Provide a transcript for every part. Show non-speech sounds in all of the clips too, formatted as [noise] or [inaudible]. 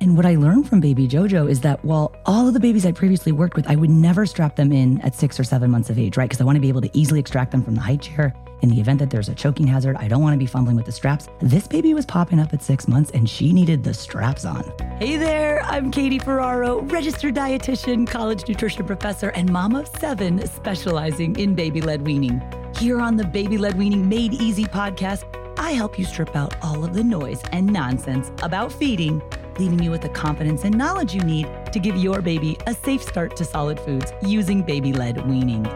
And what I learned from baby Jojo is that while all of the babies I previously worked with, I would never strap them in at six or seven months of age, right? Because I want to be able to easily extract them from the high chair. In the event that there's a choking hazard, I don't want to be fumbling with the straps. This baby was popping up at six months and she needed the straps on. Hey there, I'm Katie Ferraro, registered dietitian, college nutrition professor, and mom of seven specializing in baby led weaning. Here on the Baby Led Weaning Made Easy podcast, I help you strip out all of the noise and nonsense about feeding leaving you with the confidence and knowledge you need to give your baby a safe start to solid foods using baby led weaning.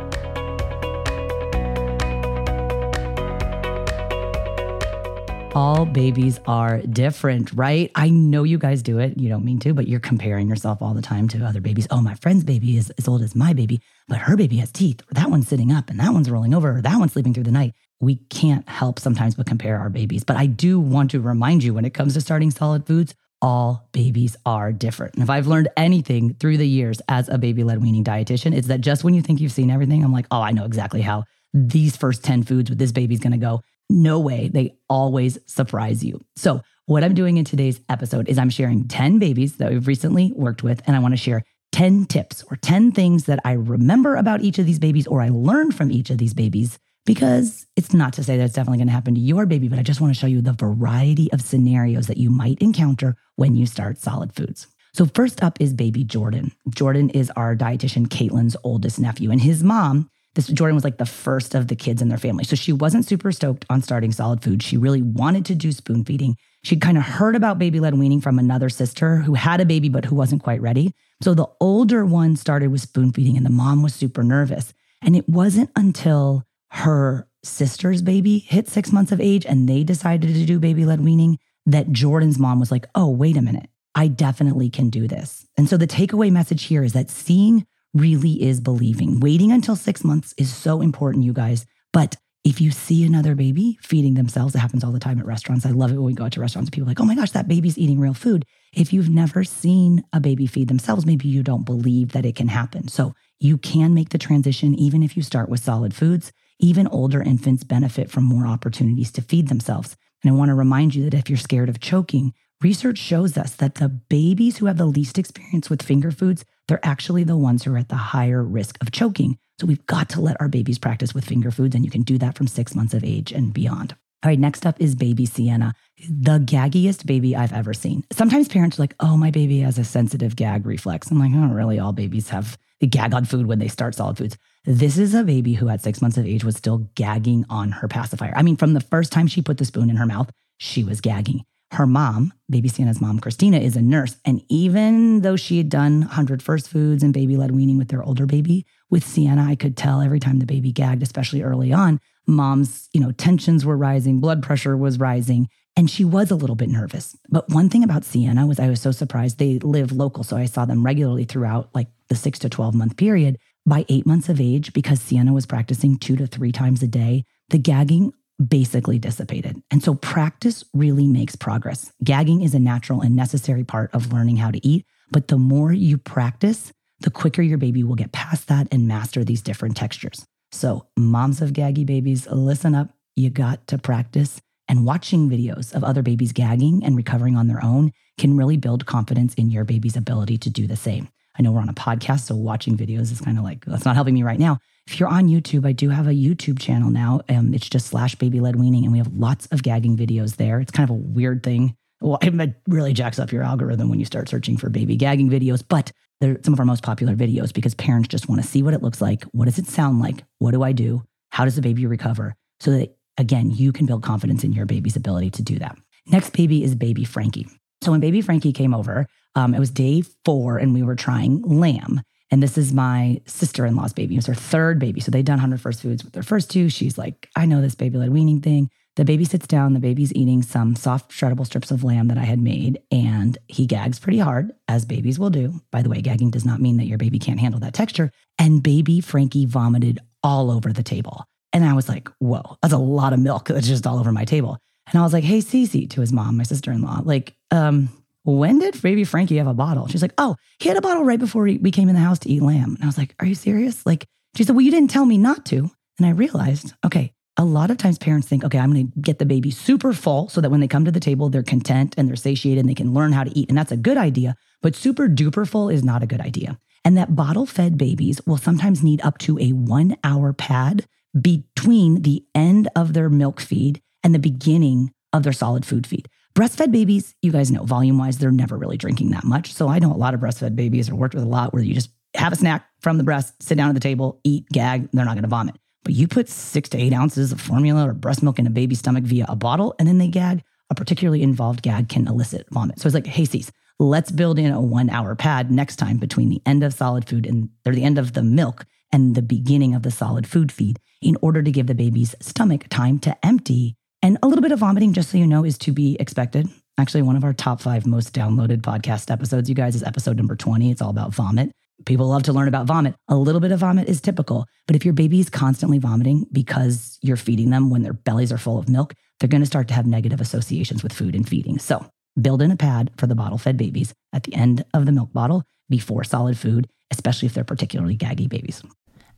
all babies are different, right? I know you guys do it. You don't mean to, but you're comparing yourself all the time to other babies. Oh, my friend's baby is as old as my baby, but her baby has teeth, or that one's sitting up and that one's rolling over, or that one's sleeping through the night. We can't help sometimes but compare our babies. But I do want to remind you when it comes to starting solid foods, all babies are different. And if I've learned anything through the years as a baby led weaning dietitian, it's that just when you think you've seen everything, I'm like, oh, I know exactly how these first 10 foods with this baby's gonna go. No way. They always surprise you. So, what I'm doing in today's episode is I'm sharing 10 babies that we've recently worked with, and I wanna share 10 tips or 10 things that I remember about each of these babies or I learned from each of these babies because it's not to say that it's definitely going to happen to your baby, but I just want to show you the variety of scenarios that you might encounter when you start solid foods. So, first up is baby Jordan. Jordan is our dietitian Caitlin's oldest nephew, and his mom. This Jordan was like the first of the kids in their family. So she wasn't super stoked on starting solid food. She really wanted to do spoon feeding. She'd kind of heard about baby led weaning from another sister who had a baby but who wasn't quite ready. So the older one started with spoon feeding and the mom was super nervous. And it wasn't until her sister's baby hit six months of age and they decided to do baby led weaning, that Jordan's mom was like, oh, wait a minute, I definitely can do this. And so the takeaway message here is that seeing really is believing. Waiting until six months is so important, you guys. But if you see another baby feeding themselves, it happens all the time at restaurants. I love it when we go out to restaurants and people are like, oh my gosh, that baby's eating real food. If you've never seen a baby feed themselves, maybe you don't believe that it can happen. So you can make the transition even if you start with solid foods. Even older infants benefit from more opportunities to feed themselves. And I want to remind you that if you're scared of choking, research shows us that the babies who have the least experience with finger foods, they're actually the ones who are at the higher risk of choking. So we've got to let our babies practice with finger foods, and you can do that from six months of age and beyond. All right, next up is baby Sienna, the gaggiest baby I've ever seen. Sometimes parents are like, oh, my baby has a sensitive gag reflex. I'm like, oh, really? All babies have the gag on food when they start solid foods. This is a baby who at six months of age was still gagging on her pacifier. I mean, from the first time she put the spoon in her mouth, she was gagging. Her mom, baby Sienna's mom, Christina, is a nurse. And even though she had done 100 first foods and baby led weaning with their older baby, with Sienna, I could tell every time the baby gagged, especially early on, mom's, you know, tensions were rising, blood pressure was rising. And she was a little bit nervous. But one thing about Sienna was I was so surprised. They live local. So I saw them regularly throughout like the six to 12 month period. By eight months of age, because Sienna was practicing two to three times a day, the gagging basically dissipated. And so practice really makes progress. Gagging is a natural and necessary part of learning how to eat. But the more you practice, the quicker your baby will get past that and master these different textures. So, moms of gaggy babies, listen up. You got to practice. And watching videos of other babies gagging and recovering on their own can really build confidence in your baby's ability to do the same. I know we're on a podcast, so watching videos is kind of like, that's not helping me right now. If you're on YouTube, I do have a YouTube channel now. Um, it's just slash baby led weaning, and we have lots of gagging videos there. It's kind of a weird thing well, [laughs] it really jacks up your algorithm when you start searching for baby gagging videos, but they're some of our most popular videos because parents just want to see what it looks like. What does it sound like? What do I do? How does the baby recover? So that, again, you can build confidence in your baby's ability to do that. Next baby is baby Frankie. So when baby Frankie came over, um, it was day four and we were trying lamb. And this is my sister in law's baby. It was her third baby. So they'd done 100 First Foods with their first two. She's like, I know this baby led weaning thing. The baby sits down, the baby's eating some soft, shreddable strips of lamb that I had made, and he gags pretty hard, as babies will do. By the way, gagging does not mean that your baby can't handle that texture. And baby Frankie vomited all over the table. And I was like, whoa, that's a lot of milk [laughs] that's just all over my table. And I was like, hey, Cece, to his mom, my sister in law, like, um, when did baby Frankie have a bottle? She's like, oh, he had a bottle right before we came in the house to eat lamb. And I was like, are you serious? Like, she said, well, you didn't tell me not to. And I realized, okay, a lot of times parents think, okay, I'm going to get the baby super full so that when they come to the table, they're content and they're satiated and they can learn how to eat. And that's a good idea. But super duper full is not a good idea. And that bottle fed babies will sometimes need up to a one hour pad between the end of their milk feed and the beginning of their solid food feed. Breastfed babies, you guys know, volume wise, they're never really drinking that much. So I know a lot of breastfed babies or worked with a lot where you just have a snack from the breast, sit down at the table, eat, gag, they're not going to vomit. But you put six to eight ounces of formula or breast milk in a baby's stomach via a bottle and then they gag, a particularly involved gag can elicit vomit. So it's like, hey, Cease, let's build in a one hour pad next time between the end of solid food and or the end of the milk and the beginning of the solid food feed in order to give the baby's stomach time to empty. And a little bit of vomiting, just so you know, is to be expected. Actually, one of our top five most downloaded podcast episodes, you guys, is episode number 20. It's all about vomit. People love to learn about vomit. A little bit of vomit is typical, but if your baby is constantly vomiting because you're feeding them when their bellies are full of milk, they're going to start to have negative associations with food and feeding. So, build in a pad for the bottle fed babies at the end of the milk bottle before solid food, especially if they're particularly gaggy babies.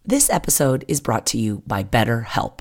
This episode is brought to you by BetterHelp.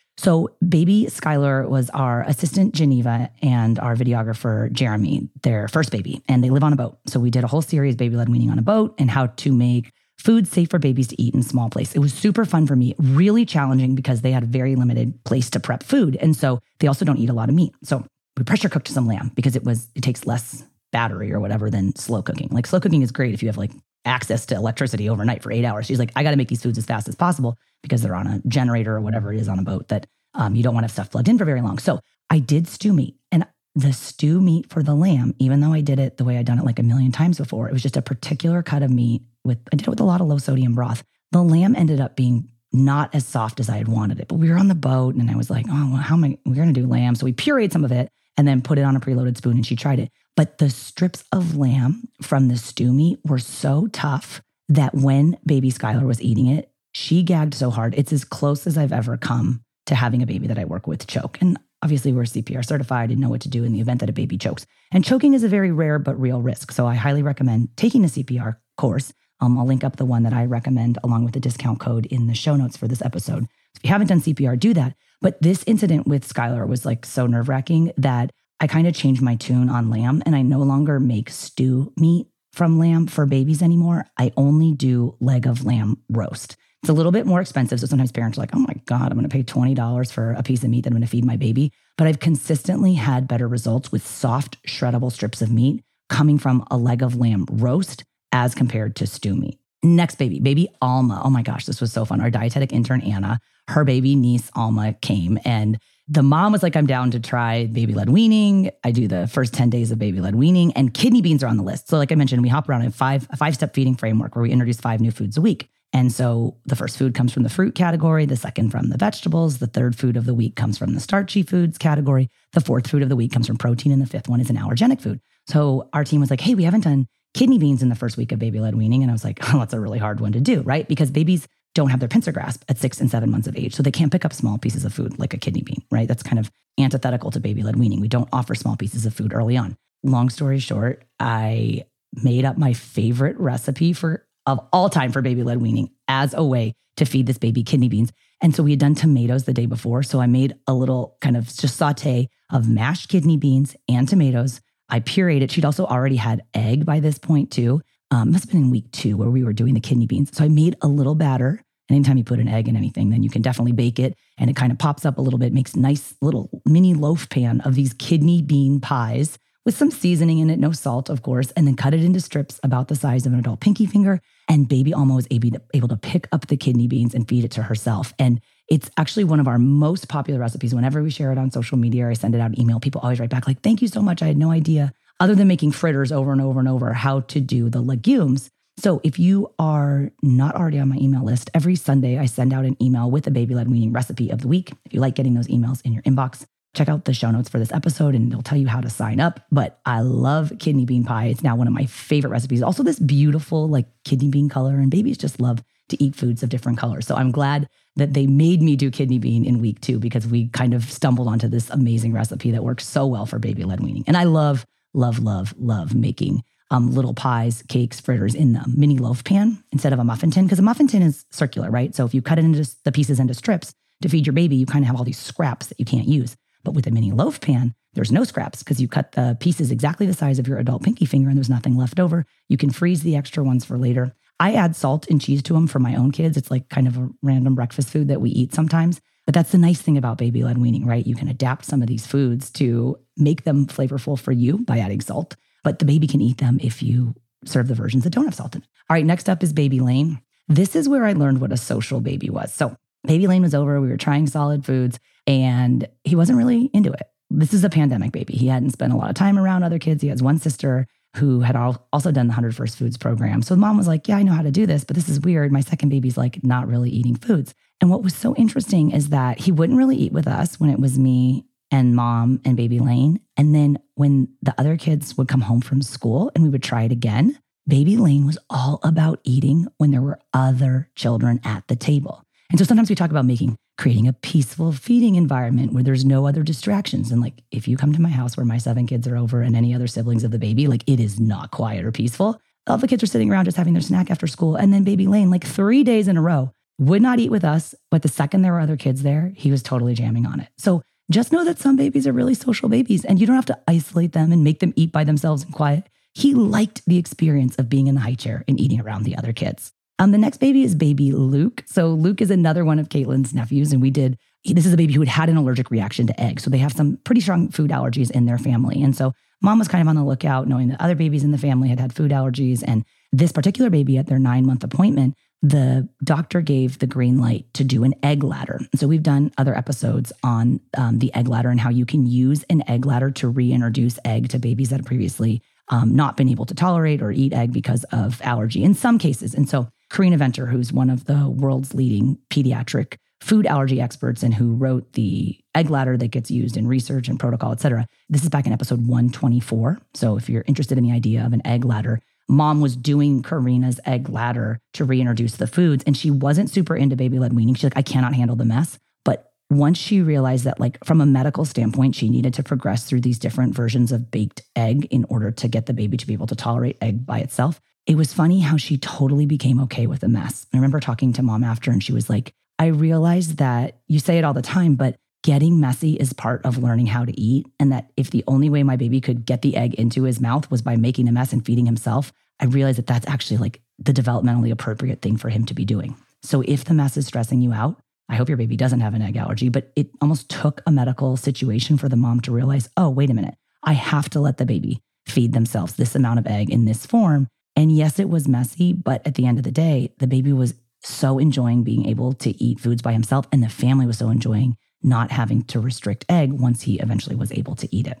So, baby Skylar was our assistant Geneva and our videographer Jeremy, their first baby, and they live on a boat. So, we did a whole series, baby led weaning on a boat, and how to make food safe for babies to eat in small place. It was super fun for me, really challenging because they had a very limited place to prep food. And so they also don't eat a lot of meat. So we pressure cooked some lamb because it was it takes less battery or whatever than slow cooking. Like slow cooking is great if you have like access to electricity overnight for eight hours. She's like, I got to make these foods as fast as possible because they're on a generator or whatever it is on a boat that um, you don't want to have stuff plugged in for very long. So I did stew meat and the stew meat for the lamb, even though I did it the way I'd done it like a million times before, it was just a particular cut of meat with, I did it with a lot of low sodium broth. The lamb ended up being not as soft as I had wanted it, but we were on the boat and I was like, oh, well, how am I, we're going to do lamb. So we pureed some of it and then put it on a preloaded spoon and she tried it. But the strips of lamb from the stew meat were so tough that when baby Skylar was eating it, she gagged so hard. It's as close as I've ever come to having a baby that I work with choke. And obviously, we're CPR certified and know what to do in the event that a baby chokes. And choking is a very rare but real risk. So I highly recommend taking a CPR course. Um, I'll link up the one that I recommend along with the discount code in the show notes for this episode. So if you haven't done CPR, do that. But this incident with Skylar was like so nerve wracking that I kind of changed my tune on lamb and I no longer make stew meat from lamb for babies anymore. I only do leg of lamb roast. It's a little bit more expensive. So sometimes parents are like, oh my God, I'm going to pay $20 for a piece of meat that I'm going to feed my baby. But I've consistently had better results with soft, shreddable strips of meat coming from a leg of lamb roast as compared to stew meat. Next baby, baby Alma. Oh my gosh, this was so fun. Our dietetic intern, Anna, her baby niece, Alma, came and the mom was like, I'm down to try baby led weaning. I do the first 10 days of baby led weaning, and kidney beans are on the list. So, like I mentioned, we hop around in five, a five step feeding framework where we introduce five new foods a week. And so the first food comes from the fruit category, the second from the vegetables, the third food of the week comes from the starchy foods category, the fourth food of the week comes from protein, and the fifth one is an allergenic food. So our team was like, hey, we haven't done kidney beans in the first week of baby led weaning. And I was like, oh, that's a really hard one to do, right? Because babies don't have their pincer grasp at six and seven months of age. So they can't pick up small pieces of food like a kidney bean, right? That's kind of antithetical to baby led weaning. We don't offer small pieces of food early on. Long story short, I made up my favorite recipe for of all time for baby led weaning as a way to feed this baby kidney beans. And so we had done tomatoes the day before. So I made a little kind of just saute of mashed kidney beans and tomatoes. I pureed it. She'd also already had egg by this point, too. Um, must have been in week two where we were doing the kidney beans. So I made a little batter. And anytime you put an egg in anything, then you can definitely bake it and it kind of pops up a little bit, makes nice little mini loaf pan of these kidney bean pies with some seasoning in it, no salt, of course, and then cut it into strips about the size of an adult pinky finger. And baby Alma was able to, pick up the kidney beans and feed it to herself. And it's actually one of our most popular recipes. Whenever we share it on social media or I send it out email, people always write back like, thank you so much. I had no idea, other than making fritters over and over and over, how to do the legumes. So if you are not already on my email list, every Sunday I send out an email with a baby led weaning recipe of the week. If you like getting those emails in your inbox, check out the show notes for this episode and they'll tell you how to sign up. But I love kidney bean pie. It's now one of my favorite recipes. Also, this beautiful, like kidney bean color, and babies just love to eat foods of different colors. So I'm glad that they made me do kidney bean in week two because we kind of stumbled onto this amazing recipe that works so well for baby led weaning. And I love, love, love, love making um, little pies, cakes, fritters in a mini loaf pan instead of a muffin tin because a muffin tin is circular, right? So if you cut it into the pieces into strips to feed your baby, you kind of have all these scraps that you can't use. But with a mini loaf pan, there's no scraps because you cut the pieces exactly the size of your adult pinky finger and there's nothing left over. You can freeze the extra ones for later. I add salt and cheese to them for my own kids. It's like kind of a random breakfast food that we eat sometimes. But that's the nice thing about baby led weaning, right? You can adapt some of these foods to make them flavorful for you by adding salt, but the baby can eat them if you serve the versions that don't have salt in it. All right, next up is Baby Lane. This is where I learned what a social baby was. So Baby Lane was over. We were trying solid foods and he wasn't really into it. This is a pandemic baby. He hadn't spent a lot of time around other kids. He has one sister who had also done the 100 First Foods program. So the mom was like, Yeah, I know how to do this, but this is weird. My second baby's like not really eating foods. And what was so interesting is that he wouldn't really eat with us when it was me and mom and baby Lane. And then when the other kids would come home from school and we would try it again, baby Lane was all about eating when there were other children at the table. And so sometimes we talk about making creating a peaceful feeding environment where there's no other distractions. And like if you come to my house where my seven kids are over and any other siblings of the baby, like it is not quiet or peaceful. All the kids are sitting around just having their snack after school. And then baby Lane, like three days in a row, would not eat with us. But the second there were other kids there, he was totally jamming on it. So just know that some babies are really social babies and you don't have to isolate them and make them eat by themselves in quiet. He liked the experience of being in the high chair and eating around the other kids. Um, the next baby is baby Luke. So Luke is another one of Caitlin's nephews, and we did. This is a baby who had had an allergic reaction to eggs, so they have some pretty strong food allergies in their family. And so mom was kind of on the lookout, knowing that other babies in the family had had food allergies, and this particular baby at their nine month appointment, the doctor gave the green light to do an egg ladder. So we've done other episodes on um, the egg ladder and how you can use an egg ladder to reintroduce egg to babies that have previously um, not been able to tolerate or eat egg because of allergy in some cases. And so Carina Venter, who's one of the world's leading pediatric food allergy experts and who wrote the egg ladder that gets used in research and protocol, et cetera. This is back in episode 124. So if you're interested in the idea of an egg ladder, mom was doing Carina's egg ladder to reintroduce the foods. And she wasn't super into baby led weaning. She's like, I cannot handle the mess. But once she realized that, like, from a medical standpoint, she needed to progress through these different versions of baked egg in order to get the baby to be able to tolerate egg by itself, it was funny how she totally became okay with the mess. I remember talking to mom after, and she was like, I realized that you say it all the time, but getting messy is part of learning how to eat. And that if the only way my baby could get the egg into his mouth was by making a mess and feeding himself, I realized that that's actually like the developmentally appropriate thing for him to be doing. So if the mess is stressing you out, I hope your baby doesn't have an egg allergy, but it almost took a medical situation for the mom to realize, oh, wait a minute, I have to let the baby feed themselves this amount of egg in this form And yes, it was messy, but at the end of the day, the baby was so enjoying being able to eat foods by himself, and the family was so enjoying not having to restrict egg once he eventually was able to eat it.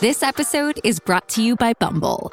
This episode is brought to you by Bumble.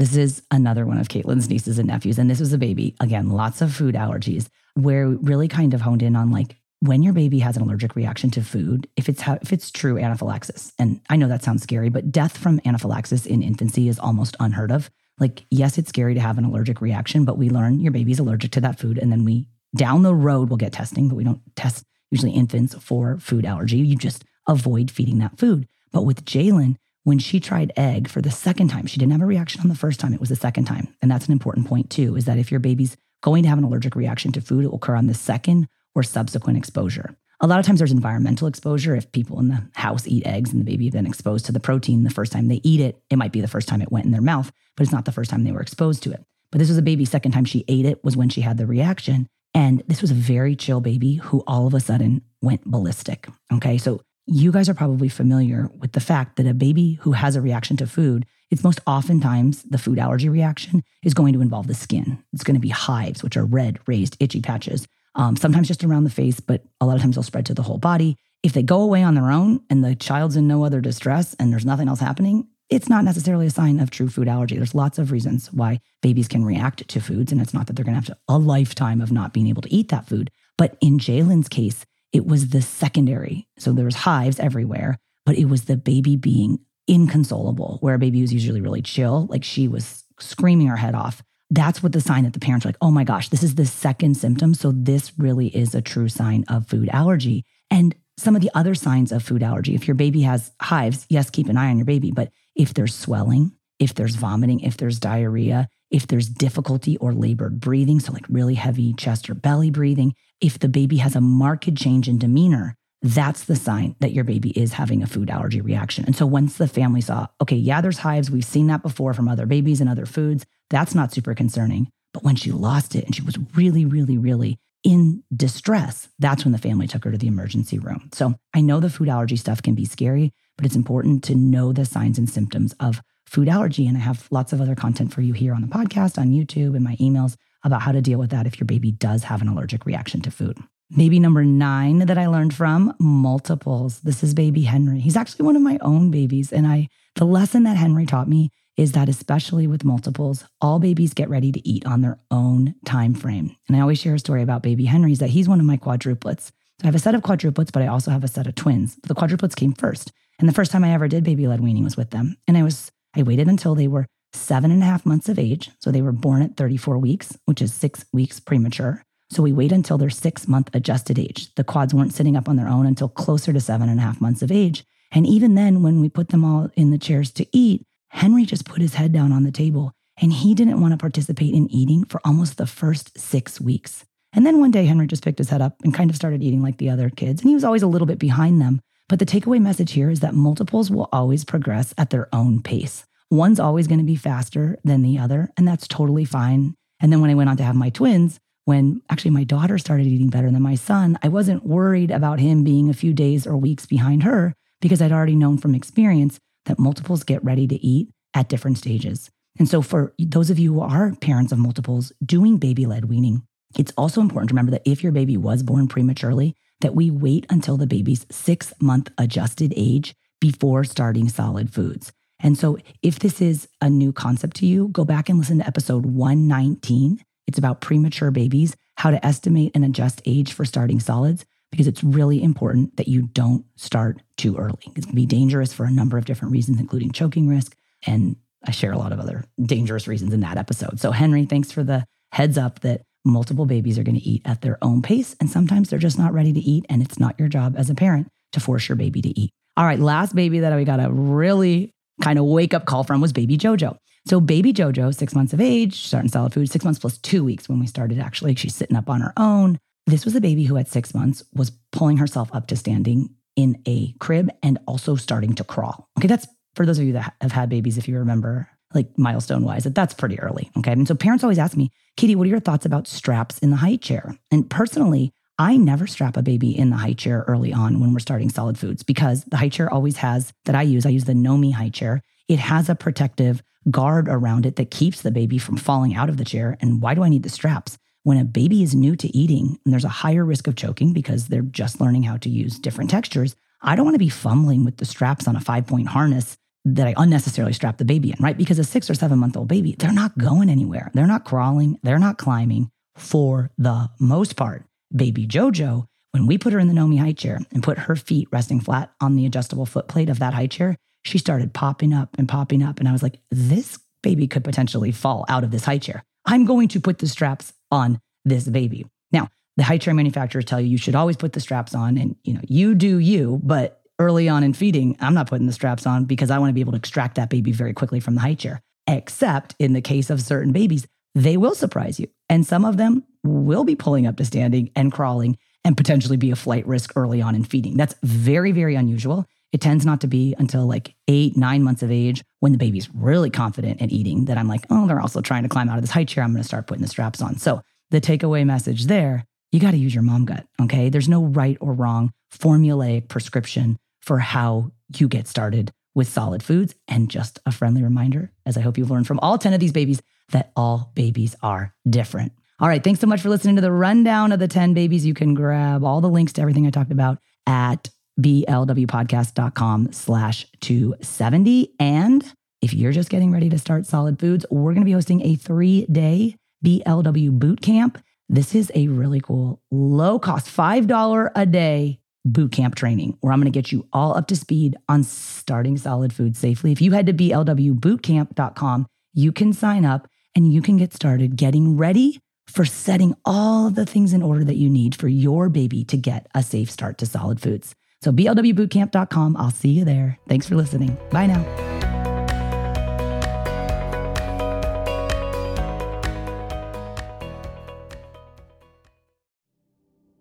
This is another one of Caitlin's nieces and nephews. And this was a baby, again, lots of food allergies, where really kind of honed in on like when your baby has an allergic reaction to food, if it's if it's true anaphylaxis. And I know that sounds scary, but death from anaphylaxis in infancy is almost unheard of. Like, yes, it's scary to have an allergic reaction, but we learn your baby's allergic to that food. And then we down the road, we'll get testing, but we don't test usually infants for food allergy. You just avoid feeding that food. But with Jalen, when she tried egg for the second time, she didn't have a reaction on the first time, it was the second time. And that's an important point too, is that if your baby's going to have an allergic reaction to food, it will occur on the second or subsequent exposure. A lot of times there's environmental exposure. If people in the house eat eggs and the baby then exposed to the protein the first time they eat it, it might be the first time it went in their mouth, but it's not the first time they were exposed to it. But this was a baby, second time she ate it was when she had the reaction. And this was a very chill baby who all of a sudden went ballistic. Okay. So you guys are probably familiar with the fact that a baby who has a reaction to food, it's most oftentimes the food allergy reaction is going to involve the skin. It's going to be hives, which are red, raised, itchy patches, um, sometimes just around the face, but a lot of times they'll spread to the whole body. If they go away on their own and the child's in no other distress and there's nothing else happening, it's not necessarily a sign of true food allergy. There's lots of reasons why babies can react to foods, and it's not that they're going to have to, a lifetime of not being able to eat that food. But in Jalen's case, it was the secondary. So there was hives everywhere, but it was the baby being inconsolable, where a baby was usually really chill, like she was screaming her head off. That's what the sign that the parents are like, oh my gosh, this is the second symptom. So this really is a true sign of food allergy. And some of the other signs of food allergy, if your baby has hives, yes, keep an eye on your baby. But if there's swelling, if there's vomiting, if there's diarrhea, if there's difficulty or labored breathing, so like really heavy chest or belly breathing, if the baby has a marked change in demeanor, that's the sign that your baby is having a food allergy reaction. And so once the family saw, okay, yeah, there's hives, we've seen that before from other babies and other foods, that's not super concerning. But when she lost it and she was really, really, really in distress, that's when the family took her to the emergency room. So I know the food allergy stuff can be scary, but it's important to know the signs and symptoms of food allergy. And I have lots of other content for you here on the podcast, on YouTube, and my emails about how to deal with that if your baby does have an allergic reaction to food. Baby number nine that I learned from multiples. This is baby Henry. He's actually one of my own babies. And I, the lesson that Henry taught me is that especially with multiples, all babies get ready to eat on their own time frame. And I always share a story about baby Henry is that he's one of my quadruplets. So I have a set of quadruplets, but I also have a set of twins. The quadruplets came first. And the first time I ever did baby led weaning was with them. And I was I waited until they were seven and a half months of age. So they were born at 34 weeks, which is six weeks premature. So we wait until their six month adjusted age. The quads weren't sitting up on their own until closer to seven and a half months of age. And even then, when we put them all in the chairs to eat, Henry just put his head down on the table and he didn't want to participate in eating for almost the first six weeks. And then one day, Henry just picked his head up and kind of started eating like the other kids. And he was always a little bit behind them. But the takeaway message here is that multiples will always progress at their own pace. One's always going to be faster than the other, and that's totally fine. And then when I went on to have my twins, when actually my daughter started eating better than my son, I wasn't worried about him being a few days or weeks behind her because I'd already known from experience that multiples get ready to eat at different stages. And so, for those of you who are parents of multiples doing baby led weaning, it's also important to remember that if your baby was born prematurely, that we wait until the baby's six month adjusted age before starting solid foods. And so, if this is a new concept to you, go back and listen to episode 119. It's about premature babies, how to estimate and adjust age for starting solids, because it's really important that you don't start too early. It can be dangerous for a number of different reasons, including choking risk. And I share a lot of other dangerous reasons in that episode. So, Henry, thanks for the heads up that multiple babies are going to eat at their own pace. And sometimes they're just not ready to eat. And it's not your job as a parent to force your baby to eat. All right, last baby that we got a really kind of wake up call from was baby JoJo. So baby Jojo, six months of age, starting solid food, six months plus two weeks when we started actually. She's sitting up on her own. This was a baby who at six months was pulling herself up to standing in a crib and also starting to crawl. Okay, that's for those of you that have had babies, if you remember, like milestone wise, that that's pretty early. Okay. And so parents always ask me, Katie, what are your thoughts about straps in the high chair? And personally, I never strap a baby in the high chair early on when we're starting solid foods because the high chair always has that I use. I use the Nomi high chair. It has a protective guard around it that keeps the baby from falling out of the chair. And why do I need the straps? When a baby is new to eating and there's a higher risk of choking because they're just learning how to use different textures, I don't want to be fumbling with the straps on a five point harness that I unnecessarily strap the baby in, right? Because a six or seven month old baby, they're not going anywhere. They're not crawling. They're not climbing for the most part. Baby Jojo, when we put her in the Nomi high chair and put her feet resting flat on the adjustable foot plate of that high chair, she started popping up and popping up. And I was like, this baby could potentially fall out of this high chair. I'm going to put the straps on this baby. Now, the high chair manufacturers tell you you should always put the straps on and you know, you do you, but early on in feeding, I'm not putting the straps on because I want to be able to extract that baby very quickly from the high chair. Except in the case of certain babies, they will surprise you. And some of them will be pulling up to standing and crawling and potentially be a flight risk early on in feeding. That's very, very unusual. It tends not to be until like eight, nine months of age when the baby's really confident in eating that I'm like, oh, they're also trying to climb out of this high chair. I'm going to start putting the straps on. So the takeaway message there, you got to use your mom gut. Okay. There's no right or wrong formulaic prescription for how you get started with solid foods. And just a friendly reminder, as I hope you've learned from all 10 of these babies, that all babies are different. All right. Thanks so much for listening to the rundown of the 10 babies. You can grab all the links to everything I talked about at blwpodcast.com slash 270. And if you're just getting ready to start solid foods, we're going to be hosting a three day BLW boot camp. This is a really cool, low cost, $5 a day boot camp training where I'm going to get you all up to speed on starting solid food safely. If you head to blwbootcamp.com, you can sign up and you can get started getting ready for setting all the things in order that you need for your baby to get a safe start to solid foods. So blwbootcamp.com. I'll see you there. Thanks for listening. Bye now.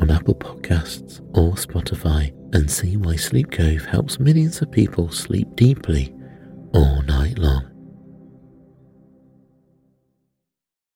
on Apple Podcasts or Spotify and see why Sleep Cove helps millions of people sleep deeply all night long.